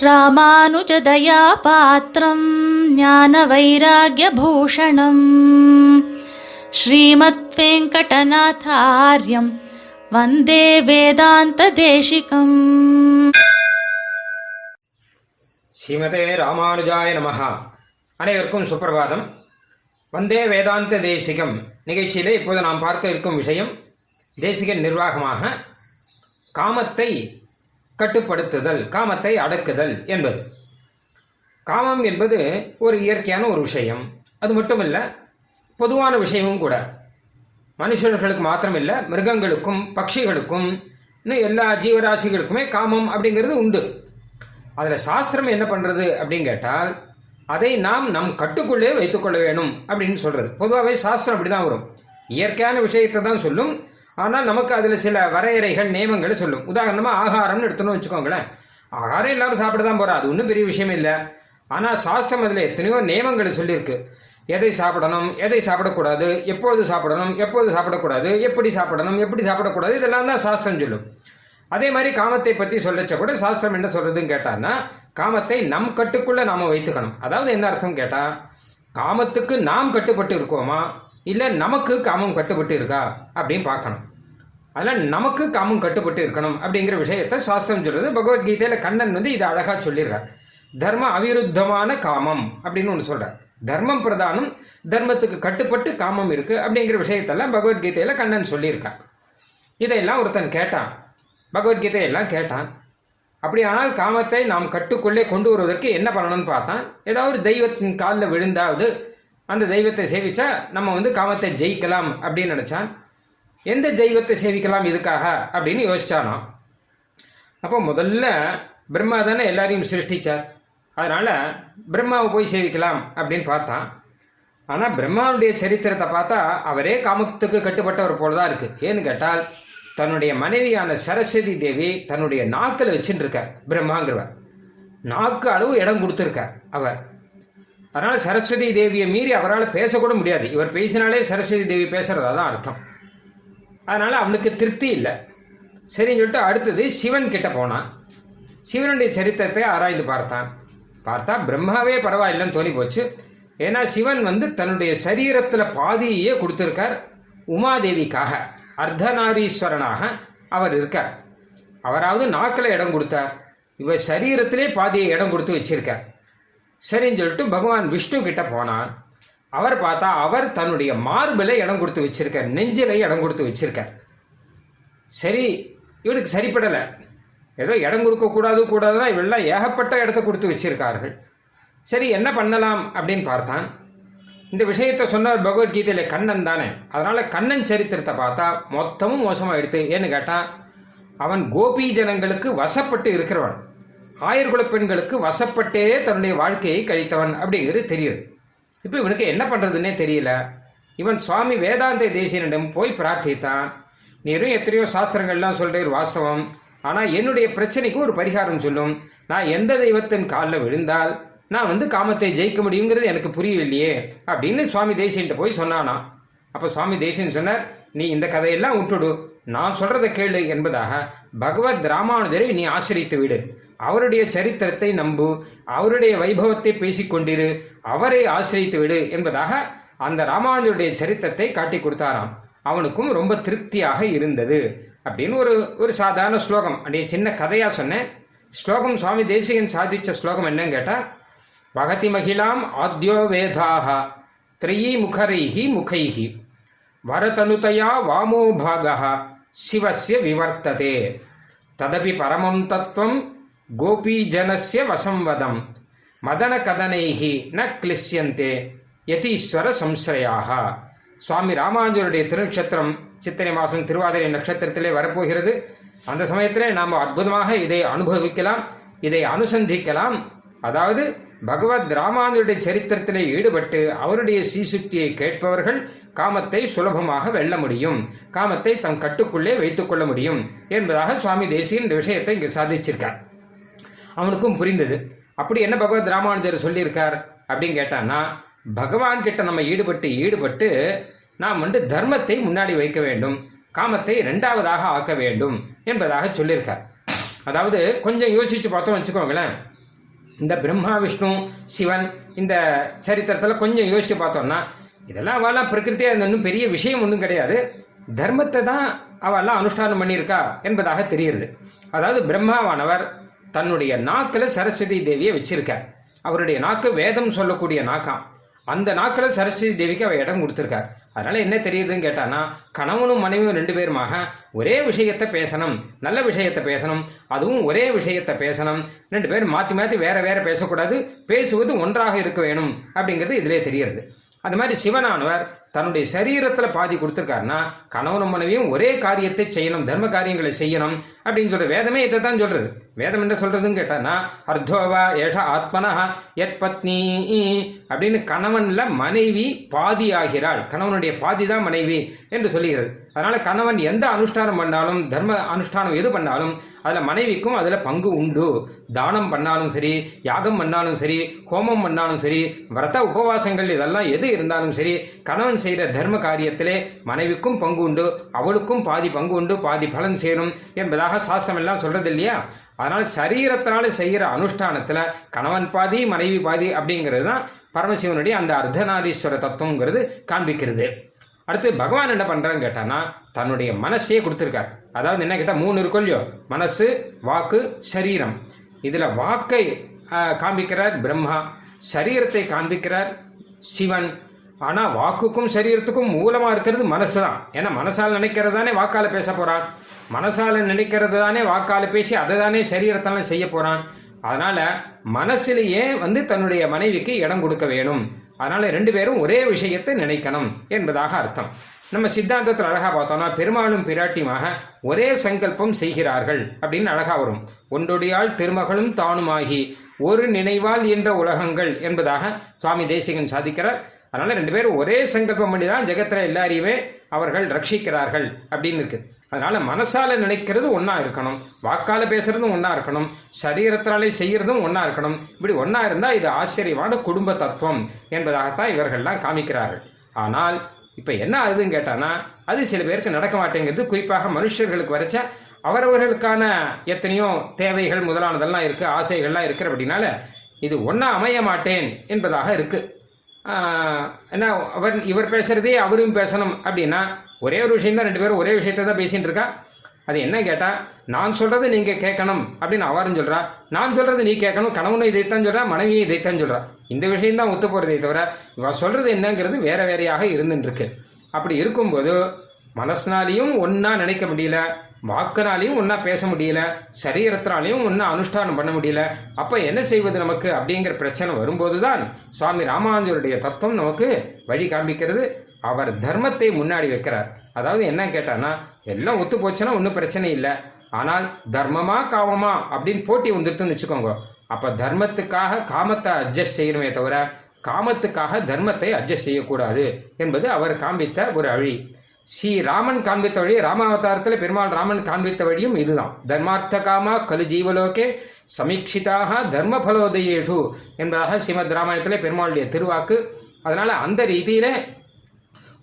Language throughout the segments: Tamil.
ராமானுஜதயாபாத்திரம் ஞான வைராகியபூஷணம் ஸ்ரீமத் வெங்கடநாதாரியம் வந்தே வேதாந்த தேசிகம் ஸ்ரீமதே ராமானுஜாய நமஹா. அனைவருக்கும் சுப்பிரபாதம். வந்தே வேதாந்த தேசிகம் நிகழ்ச்சியிலே இப்போது நாம் பார்க்க இருக்கும் விஷயம் தேசிக நிர்வாகமாக காமத்தை கட்டுப்படுத்துதல் காமத்தை அடக்குதல் என்பது. காமம் என்பது ஒரு இயற்கையான ஒரு விஷயம். அது மட்டுமல்ல பொதுவான விஷயமும் கூட. மனுஷர்களுக்கு மாத்திரமில்லை மிருகங்களுக்கும் பட்சிகளுக்கும் இன்னும் எல்லா ஜீவராசிகளுக்குமே காமம் அப்படிங்கிறது உண்டு. அதில் சாஸ்திரம் என்ன பண்ணுறது அப்படின்னு கேட்டால் அதை நாம் நம் கட்டுக்குள்ளே வைத்துக்கொள்ள வேணும் அப்படின்னு சொல்கிறது பொதுவாகவே சாஸ்திரம் அப்படி தான் வரும். இயற்கையான விஷயத்தை தான் சொல்லும் ஆனால் நமக்கு அதில் சில வரையறைகள் நியமங்களை சொல்லும். உதாரணமாக ஆகாரம்னு எடுத்தோன்னு வச்சுக்கோங்களேன். ஆகாரம் எல்லாரும் சாப்பிட தான் போகிறோம் அது ஒன்றும் பெரிய விஷயம் இல்லை. ஆனால் சாஸ்திரம் அதில் எத்தனையோ நியமங்களை சொல்லியிருக்கு. எதை சாப்பிடணும் எதை சாப்பிடக்கூடாது எப்போது சாப்பிடணும் எப்போது சாப்பிடக்கூடாது எப்படி சாப்பிடணும் எப்படி சாப்பிடக்கூடாது இதெல்லாம் தான் சாஸ்திரம் சொல்லும். அதே மாதிரி காமத்தை பற்றி சொல்லச்ச கூட சாஸ்திரம் என்ன சொல்றதுன்னு கேட்டான்னா காமத்தை நம் கட்டுக்குள்ள நாம வைத்துக்கணும். அதாவது என்ன அர்த்தம் கேட்டா காமத்துக்கு நாம் கட்டுப்பட்டு இருக்கோமா? இல்லை நமக்கு காமம் கட்டுப்பட்டு இருக்கா? அப்படின்னு பார்க்கணும். அதனால் நமக்கு காமம் கட்டுப்பட்டு இருக்கணும் அப்படிங்கிற விஷயத்தை சாஸ்திரம் சொல்றது. பகவத்கீதையில கண்ணன் வந்து இதை அழகா சொல்லிடுறார். தர்ம அவிருத்தமான காமம் அப்படின்னு ஒன்று சொல்றார். தர்மம் பிரதானம் தர்மத்துக்கு கட்டுப்பட்டு காமம் இருக்கு அப்படிங்கிற விஷயத்தெல்லாம் பகவத்கீதையில கண்ணன் சொல்லியிருக்கார். இதையெல்லாம் ஒருத்தன் கேட்டான். பகவத்கீதையெல்லாம் கேட்டான். அப்படியானால் காமத்தை நாம் கட்டுக்குள்ளே கொண்டு வருவதற்கு என்ன பண்ணணும்னு பார்த்தான். ஏதாவது ஒரு தெய்வத்தின் காலில் விழுந்தாவது அந்த தெய்வத்தை சேவிச்சா நம்ம வந்து காமத்தை ஜெயிக்கலாம் அப்படின்னு நினச்சான். எந்த தெய்வத்தை சேவிக்கலாம் இதுக்காக அப்படின்னு யோசிச்சானோ? அப்போ முதல்ல பிரம்மா தானே எல்லாரையும் சிருஷ்டிச்சார். அதனால பிரம்மாவை போய் சேவிக்கலாம் அப்படின்னு பார்த்தான். ஆனால் பிரம்மாவுடைய சரித்திரத்தை பார்த்தா அவரே காமத்துக்கு கட்டுப்பட்டவர் போல தான் இருக்கு. ஏன்னு கேட்டால் தன்னுடைய மனைவியான சரஸ்வதி தேவி தன்னுடைய நாக்கில் வச்சுட்டு இருக்கார் பிரம்மாங்கிறவர். நாக்கு அளவு இடம் கொடுத்துருக்கார் அவர். அதனால சரஸ்வதி தேவியை மீறி அவரால் பேசக்கூட முடியாது. இவர் பேசினாலே சரஸ்வதி தேவி பேசுறதா தான் அர்த்தம். அதனால் அவனுக்கு திருப்தி இல்லை. சரின்னு சொல்லிட்டு அடுத்தது சிவன் கிட்ட போனான். சிவனுடைய சரித்திரத்தை ஆராய்ந்து பார்த்தான். பார்த்தா பிரம்மாவே பரவாயில்லைன்னு தோணி போச்சு ஏன்னா சிவன் வந்து தன்னுடைய சரீரத்தில் பாதியே கொடுத்துருக்கார். உமாதேவிக்காக அர்த்தநாரீஸ்வரனாக அவர் இருக்கார். அவராவது நாக்கில் இடம் கொடுத்தார். இவர் சரீரத்திலே பாதியை இடம் கொடுத்து வச்சிருக்கார். சரின்னு சொல்லிட்டு பகவான் விஷ்ணு கிட்ட போனான். அவர் பார்த்தா அவர் தன்னுடைய மார்பில் இடம் கொடுத்து வச்சிருக்கார். நெஞ்சில இடம் கொடுத்து வச்சிருக்கார். சரி இவனுக்கு சரிப்படலை. ஏதோ இடம் கொடுக்கக்கூடாது கூடாதுன்னா இவெல்லாம் ஏகப்பட்ட இடத்த கொடுத்து வச்சிருக்கார்கள். சரி என்ன பண்ணலாம் அப்படின்னு பார்த்தான். இந்த விஷயத்தை சொன்னார் பகவத்கீதையில் கண்ணன் தானே. அதனால் கண்ணன் சரித்திரத்தை பார்த்தா மொத்தமும் மோசமாகிடுது ஏன்னு கேட்டால் அவன் கோபி ஜனங்களுக்கு வசப்பட்டு இருக்கிறவன். ஆயர்குல பெண்களுக்கு வசப்பட்டே தன்னுடைய வாழ்க்கையை கழித்தவன் அப்படிங்கிறது தெரியுது. இப்போ இவனுக்கு என்ன பண்ணுறதுன்னே தெரியல. இவன் சுவாமி வேதாந்த தேசியனிடம் போய் பிரார்த்தித்தான். நீரும் எத்தனையோ சாஸ்திரங்கள்லாம் சொல்றீர் வாஸ்தவம். ஆனால் என்னுடைய பிரச்சனைக்கு ஒரு பரிகாரம் சொல்லும். நான் எந்த தெய்வத்தின் காலில் விழுந்தால் நான் வந்து காமத்தை ஜெயிக்க முடியுங்கிறது எனக்கு புரியவில்லையே அப்படின்னு சுவாமி தேசியன்ட்ட போய் சொன்னானா. அப்போ சுவாமி தேசியன் சொன்னார் நீ இந்த கதையெல்லாம் விட்டுடு. நான் சொல்கிறத கேளு என்பதாக பகவத் ராமானுஜரை நீ ஆசிரித்து விடு. அவருடைய சரித்திரத்தை நம்பு அவருடைய வைபவத்தை பேசிக்கொண்டிரு அவரை ஆசிரித்து விடு என்பதாக அந்த ராமானுஜருடைய சரித்திரத்தை காட்டி கொடுத்தாராம். அவனுக்கும் ரொம்ப திருப்தியாக இருந்தது அப்படின்னு ஒரு ஒரு சாதாரண ஸ்லோகம். அப்படியே சின்ன கதையா சொன்னேன். ஸ்லோகம் சுவாமி தேசிகன் சாதிச்ச ஸ்லோகம் என்னன்னு கேட்டா பகதி மகிழாம் ஆத்யோ வேதாக த்ரயீ முகரைஹி முகைஹி வரதனுதயா வாமோ சிவசிய விவர்த்ததே ததபி பரமம் தத்துவம் கோபீஜனஸ்ய வசம்வதம். மதன கதனைகி ந கிளிஷ்யந்தே யதீஸ்வர சம்சயாக சுவாமி ராமானுஜருடைய திருநட்சத்திரம் சித்திரை மாதம் திருவாதிரை நட்சத்திரத்திலே வரப்போகிறது. அந்த சமயத்திலே நாம் அற்புதமாக இதை அனுபவிக்கலாம் இதை அனுசந்திக்கலாம். அதாவது பகவத் ராமானுடைய சரித்திரத்திலே ஈடுபட்டு அவருடைய சீசுக்தியை கேட்பவர்கள் காமத்தை சுலபமாக வெல்ல முடியும் காமத்தை தம் கட்டுக்குள்ளே வைத்துக்கொள்ள முடியும் என்பதாக சுவாமி தேசியன் இந்த விஷயத்தை இங்கு சாதிச்சிருக்கார். அவனுக்கும் புரிந்தது. அப்படி என்ன பகவத் ராமானுஜர் சொல்லியிருக்கார் அப்படின்னு கேட்டான்னா பகவான் கிட்ட நம்ம ஈடுபட்டு ஈடுபட்டு நாம் வந்து தர்மத்தை முன்னாடி வைக்க வேண்டும். காமத்தை இரண்டாவதாக ஆக்க வேண்டும் என்பதாக சொல்லியிருக்கார். அதாவது கொஞ்சம் யோசிச்சு பார்த்தோம் வச்சுக்கோங்களேன். இந்த பிரம்மா விஷ்ணு சிவன் இந்த சரித்திரத்தில் கொஞ்சம் யோசிச்சு பார்த்தோம்னா இதெல்லாம் அவெல்லாம் பிரகிருத்தியாக இருந்த ஒன்றும் பெரிய விஷயம் ஒன்றும் கிடையாது. தர்மத்தை தான் அவெல்லாம் அனுஷ்டானம் பண்ணியிருக்கா என்பதாக தெரியுது. அதாவது பிரம்மாவானவர் தன்னுடைய நாக்கில் சரஸ்வதி தேவியை வச்சிருக்கார். அவருடைய நாக்கு வேதம் சொல்லக்கூடிய நாக்காம் அந்த நாக்கில் சரஸ்வதி தேவிக்கு அவர் இடம் கொடுத்துருக்கார். அதனால என்ன தெரியுதுன்னு கேட்டானா கணவனும் மனைவியும் ரெண்டு பேருமாக ஒரே விஷயத்தை பேசணும் நல்ல விஷயத்த பேசணும் அதுவும் ஒரே விஷயத்தை பேசணும். ரெண்டு பேரும் மாற்றி மாற்றி வேற வேற பேசக்கூடாது பேசுவது ஒன்றாக இருக்க வேணும் அப்படிங்கிறது இதிலே தெரியுது அது மாதிரி சிவனானவர் தன்னுடைய சரீரத்துல பாதி கொடுத்துருக்காருன்னா கணவனும் மனைவியும் ஒரே காரியத்தை செய்யணும் தர்ம காரியங்களை செய்யணும் அப்படின்னு சொல்ற வேதமே இதை தான் சொல்றது. வேதம் என்ன சொல்றதுன்னு கேட்டானா அர்த்தோவா ஏஷ ஆத்மனா எத் பத்னி அப்படின்னு கணவன்ல மனைவி பாதி ஆகிறாள் கணவனுடைய பாதி தான் மனைவி என்று சொல்லுகிறது. அதனால கணவன் எந்த அனுஷ்டானம் பண்ணாலும் தர்ம அனுஷ்டானம் எது பண்ணாலும் அதுல மனைவிக்கும் அதுல பங்கு உண்டு. தானம் பண்ணாலும் சரி யாகம் பண்ணாலும் சரி ஹோமம் பண்ணாலும் சரி விரத உபவாசங்கள் இதெல்லாம் எது இருந்தாலும் சரி கணவன் செய்கிற தர்ம காரியத்திலே மனைவிக்கும் பங்கு உண்டு அவளுக்கும் பாதி பங்கு உண்டு பாதி பலன் சேரும் என்பதாக சாஸ்திரம் எல்லாம் சொல்றது இல்லையா அதனால சரீரத்தினால செய்கிற அனுஷ்டானத்துல கணவன் பாதி மனைவி பாதி அப்படிங்கிறது தான் பரமசிவனுடைய அந்த அர்த்தநாதீஸ்வர தத்துவங்கிறது காண்பிக்கிறது. அடுத்து பகவான் என்ன பண்றான்னு கேட்டானா தன்னுடைய மனசையே கொடுத்துருக்கார். அதாவது என்ன கேட்டால் மூணு இருக்கும் இல்லையோ? மனசு வாக்கு சரீரம். இதுல வாக்கை காண்பிக்கிறார் பிரம்மா. சரீரத்தை காண்பிக்கிறார் சிவன். ஆனா வாக்குக்கும் சரீரத்துக்கும் மூலமா இருக்கிறது மனசு தான் ஏன்னா மனசால் நினைக்கிறது தானே வாக்கால பேச போறான். மனசால நினைக்கிறது தானே வாக்கால பேசி அதை தானே சரீரத்தால செய்ய போறான். அதனால மனசிலேயே வந்து தன்னுடைய மனைவிக்கு இடம் கொடுக்க வேணும். அதனால ரெண்டு பேரும் ஒரே விஷயத்தை நினைக்கணும் என்பதாக அர்த்தம். நம்ம சித்தாந்தத்தில் அழகா பார்த்தோம்னா பெருமாளும் பிராட்டியுமாக ஒரே சங்கல்பம் செய்கிறார்கள் அப்படின்னு அழகா வரும். ஒன்றொடியால் திருமகளும் தானுமாகி ஒரு நினைவால் என்ற உலகங்கள் என்பதாக சுவாமி தேசிகன் சாதிக்கிறார். அதனால ரெண்டு பேரும் ஒரே சங்கல்பம் பண்ணி தான் ஜெகத்துல எல்லாரையுமே அவர்கள் ரட்சிக்கிறார்கள் அப்படின்னு இருக்கு. அதனால மனசால நினைக்கிறது ஒன்னா இருக்கணும். வாக்கால பேசுறதும் ஒன்னா இருக்கணும். சரீரத்தினாலே செய்யறதும் ஒன்னா இருக்கணும். இப்படி ஒன்னா இருந்தா இது ஆச்சரியமான குடும்ப தத்துவம் என்பதாகத்தான் இவர்கள்லாம் காமிக்கிறார்கள். ஆனால் இப்ப என்ன ஆகுதுன்னு கேட்டானா அது சில பேருக்கு நடக்க மாட்டேங்கிறது குறிப்பாக மனுஷர்களுக்கு வரைச்ச அவரவர்களுக்கான எத்தனையோ தேவைகள் முதலானதெல்லாம் இருக்கு ஆசைகள்லாம் இருக்கிற அப்படின்னால இது ஒன்னா அமைய மாட்டேன் என்பதாக இருக்கு. என்ன அவர் இவர் பேசுறதே அவரும் பேசணும் அப்படின்னா ஒரே ஒரு விஷயந்தான் ரெண்டு பேரும் ஒரே விஷயத்தை தான் பேசிகிட்டு இருக்கா? அது என்ன கேட்டால் நான் சொல்கிறது நீங்கள் கேட்கணும் அப்படின்னு அவரும் சொல்கிறா நான் சொல்கிறது நீ கேட்கணும் கணவனும் இதைத்தான் சொல்கிறா மனைவியும் இதைத்தான் சொல்கிறா இந்த விஷயம் தான் ஒத்து போகிறதே தவிர இவ சொல்கிறது என்னங்கிறது வேற வேறையாக இருந்துட்டு இருக்கு. அப்படி இருக்கும்போது மனசினாலையும் ஒன்றா நினைக்க முடியல. வாக்குனாலையும் ஒன்றா பேச முடியல சரீரத்தினாலையும் ஒன்றா அனுஷ்டானம் பண்ண முடியல. அப்போ என்ன செய்வது நமக்கு அப்படிங்கிற பிரச்சனை வரும்போதுதான் சுவாமி ராமானுஜருடைய தத்துவம் நமக்கு வழி காண்பிக்கிறது. அவர் தர்மத்தை முன்னாடி வைக்கிறார். அதாவது என்ன கேட்டானா எல்லாம் ஒத்து போச்சுன்னா ஒன்றும் பிரச்சனை இல்லை. ஆனால் தர்மமா காமமா அப்படின்னு போட்டி வந்துட்டுன்னு வச்சுக்கோங்க. அப்போ தர்மத்துக்காக காமத்தை அட்ஜஸ்ட் செய்யணுமே தவிர காமத்துக்காக தர்மத்தை அட்ஜஸ்ட் செய்யக்கூடாது என்பது அவர் காண்பித்த ஒரு அழி. ஸ்ரீ ராமன் காண்பித்த வழி ராமாவதாரத்தில் பெருமாள் ராமன் காண்பித்த வழியும் இதுதான். தர்மார்த்த காமா கலு ஜீவலோகே சமீட்சிதாக தர்ம பலோதயேஷு என்பதாக ஸ்ரீமத் ராமாயணத்தில் பெருமாளுடைய திருவாக்கு. அதனால அந்த ரீதியில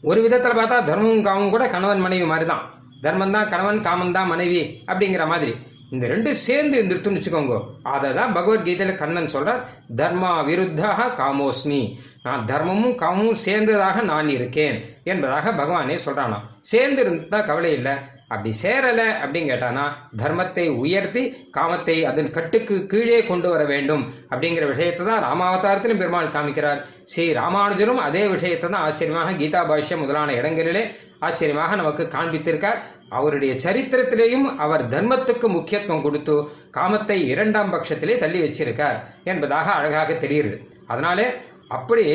ஒரு விதத்தில் பார்த்தா தர்மமும் காமும் கூட கணவன் மனைவி மாதிரி தான் தர்மம் தான் கணவன் காமன் தான் மனைவி அப்படிங்கிற மாதிரி. இந்த ரெண்டும் சேர்ந்து இருந்துருத்துன்னு வச்சுக்கோங்க. அதை தான் பகவத்கீதையில கண்ணன் சொல்றார் தர்மா விருத்தாக காமோஸ்மி. நான் தர்மமும் காமமும் சேர்ந்ததாக நான் இருக்கேன் என்பதாக பகவானே சொல்கிறானா சேர்ந்து இருந்தா கவலை இல்லை. அப்படி சேரலை அப்படின்னு கேட்டானா தர்மத்தை உயர்த்தி காமத்தை அதன் கட்டுக்கு கீழே கொண்டு வர வேண்டும் அப்படிங்கிற விஷயத்தை தான் ராமாவதாரத்திலும் பெருமாள் காமிக்கிறார். ஸ்ரீ ராமானுஜரும் அதே விஷயத்தை தான் ஆச்சரியமாக கீதா பாஷ்யம் முதலான இடங்களிலே ஆச்சரியமாக நமக்கு காண்பித்திருக்கார். அவருடைய சரித்திரத்திலேயும் அவர் தர்மத்துக்கு முக்கியத்துவம் கொடுத்து காமத்தை இரண்டாம் பட்சத்திலே தள்ளி வச்சிருக்கார் என்பதாக அழகாக தெரியுது அதனாலே அப்படி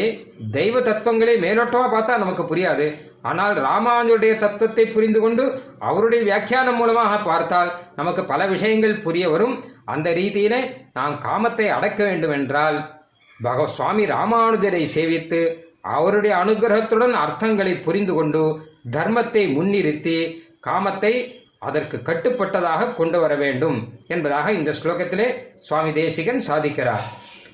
தெய்வ தத்துவங்களை மேலோட்டமா பார்த்தா நமக்கு புரியாது. ஆனால் ராமானுஜருடைய தத்துவத்தை புரிந்து கொண்டு அவருடைய வியாக்கியானம் மூலமாக பார்த்தால் நமக்கு பல விஷயங்கள் புரிய வரும். அந்த ரீதியிலே நாம் காமத்தை அடக்க வேண்டும் என்றால் பகவ சுவாமி ராமானுஜரை சேவித்து அவருடைய அனுகிரகத்துடன் அர்த்தங்களை புரிந்து கொண்டு தர்மத்தை முன்னிறுத்தி காமத்தை அதற்கு கட்டுப்பட்டதாக கொண்டு வர வேண்டும் என்பதாக இந்த ஸ்லோகத்திலே சுவாமி தேசிகன் சாதிக்கிறார்.